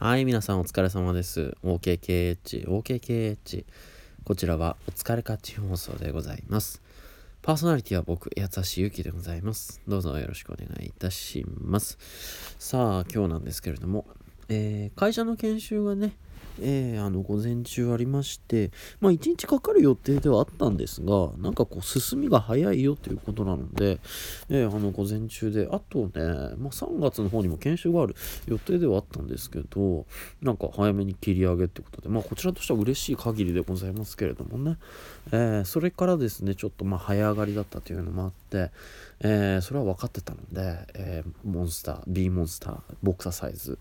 はい、皆さんお疲れ様です。OKKH、OKKH。こちらはお疲れカッチ放送でございます。パーソナリティは僕、八橋ゆきでございます。どうぞよろしくお願いいたします。さあ、今日なんですけれども、えー、会社の研修がね、えー、あの午前中ありまして、まあ、1日かかる予定ではあったんですが、なんかこう進みが早いよということなので、えー、あの午前中で、あとね、まあ、3月の方にも研修がある予定ではあったんですけど、なんか早めに切り上げってことで、まあ、こちらとしては嬉しい限りでございますけれどもね、えー、それからですね、ちょっとまあ早上がりだったというのもあって、えー、それは分かってたので、えー、モンスター B モンスターボクササイズ、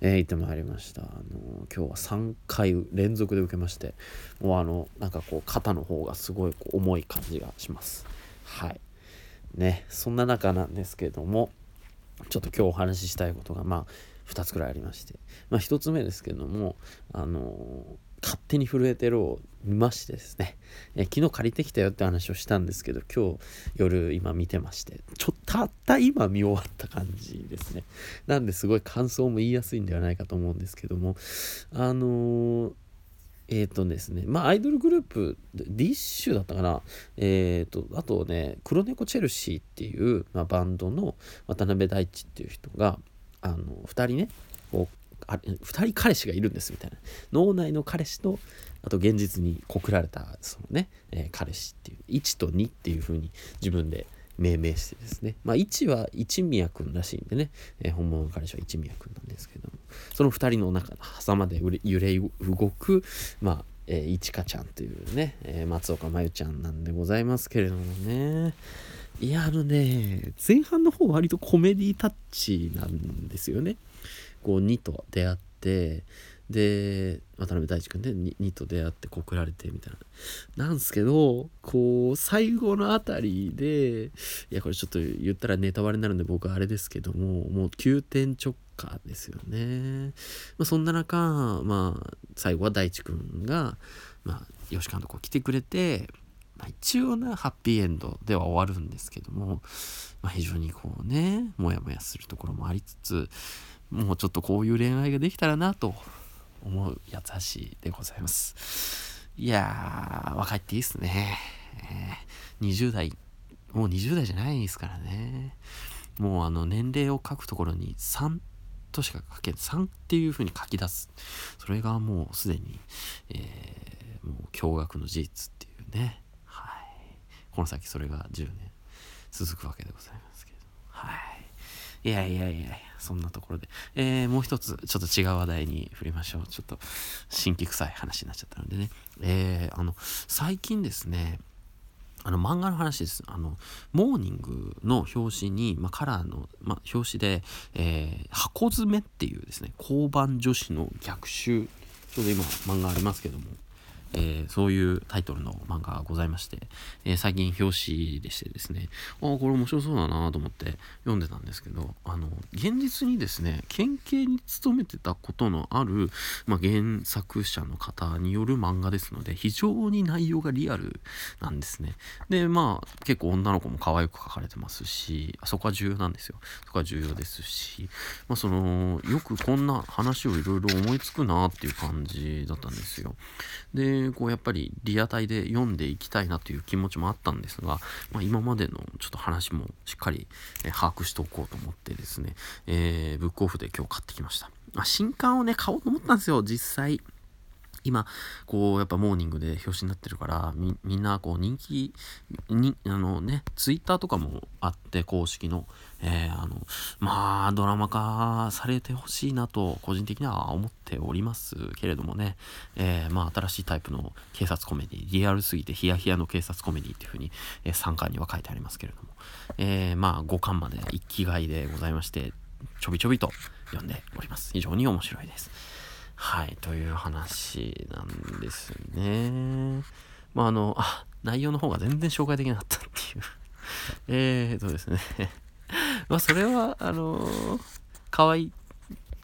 えー、行ってまいりました、あの今日は3回連続で受けましてもうあのなんかこう肩の方がすごいこう重い感じがします。はい。ねそんな中なんですけどもちょっと今日お話ししたいことがまあ2つくらいありまして、まあ、1つ目ですけどもあの勝手に震えてるを見ましてですね、え昨日借りてきたよって話をしたんですけど今日夜今見てましてちょたった今見終わった感じですね。なんですごい感想も言いやすいんではないかと思うんですけどもあのーえっ、ー、とですね、まあ、アイドルグループ、ディッシュだったかな、えっ、ー、と、あとね、黒猫チェルシーっていう、まあ、バンドの渡辺大地っていう人が、あの、2人ね、こう、あ2人彼氏がいるんですみたいな。脳内の彼氏とあと現実に告られたそのね、えー、彼氏っていう1と2っていう風に自分で命名してですね。まあ1は一宮君らしいんでね、えー、本物の彼氏は一宮君なんですけども。その2人の中の狭間で揺れ動くまあえー、いちかちゃんというね、えー、松岡真由ちゃんなんでございますけれどもね。いやあのね前半の方割とコメディタッチなんですよね。こう2と出会ってで渡辺大地君で 2, 2と出会って告られてみたいな。なんすけどこう最後のあたりでいやこれちょっと言ったらネタバレになるんで僕はあれですけどももう急転直下ですよね、まあ、そんな中まあ最後は大地君がまあ吉監督来てくれてまあ、一応なハッピーエンドでは終わるんですけども、まあ、非常にこうねモヤモヤするところもありつつもうちょっとこういう恋愛ができたらなと思う八橋でございます。いやー、若いっていいっすね。えー、20代、もう20代じゃないですからね。もうあの年齢を書くところに3としか書け3っていう風に書き出す。それがもうすでに、えー、もう驚愕の事実っていうね。はい。この先それが10年続くわけでございますけど。はい。いやいやいやいや、そんなところで。えー、もう一つ、ちょっと違う話題に振りましょう。ちょっと、新規臭い話になっちゃったのでね。えー、あの、最近ですね、あの漫画の話です。あの、モーニングの表紙に、まあ、カラーの、まあ、表紙で、えー、箱詰めっていうですね、交番女子の逆襲、ちょうど今漫画ありますけども、えー、そういうタイトルの漫画がございまして、えー、最近表紙でしてですね、ああ、これ面白そうだなと思って読んでたんですけど、あの、現実にですね、県警に勤めてたことのある、まあ、原作者の方による漫画ですので、非常に内容がリアルなんですね。で、まあ、結構女の子も可愛く描かれてますし、あそこは重要なんですよ。そこは重要ですし、まあ、その、よくこんな話をいろいろ思いつくなっていう感じだったんですよ。で、こうやっぱりリアタイで読んでいきたいなという気持ちもあったんですが、まあ、今までのちょっと話もしっかり、え把握しておこうと思ってですね、えー、ブックオフで今日買ってきました。まあ、新刊をね、買おうと思ったんですよ、実際。今、こう、やっぱモーニングで表紙になってるから、み、みんな、こう、人気、に、あのね、ツイッターとかもあって、公式の、えー、あの、まあ、ドラマ化されてほしいなと、個人的には思っておりますけれどもね、えー、まあ、新しいタイプの警察コメディ、リアルすぎてヒヤヒヤの警察コメディっていうふうに、えー、3巻には書いてありますけれども、えー、まあ、5巻まで一気買いでございまして、ちょびちょびと読んでおります。非常に面白いです。はい、という話なんですね。まあ、あの、あ、内容の方が全然紹介できなかったっていう えーとですね まあ、それは、あのー、かわいい、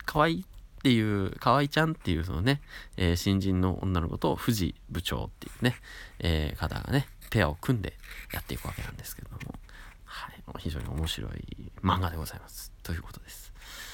かわいいっていう、かわいちゃんっていうそのね、えー、新人の女の子と藤部長っていうね、えー、方がね、ペアを組んでやっていくわけなんですけども、はい、非常に面白い漫画でございます。ということです。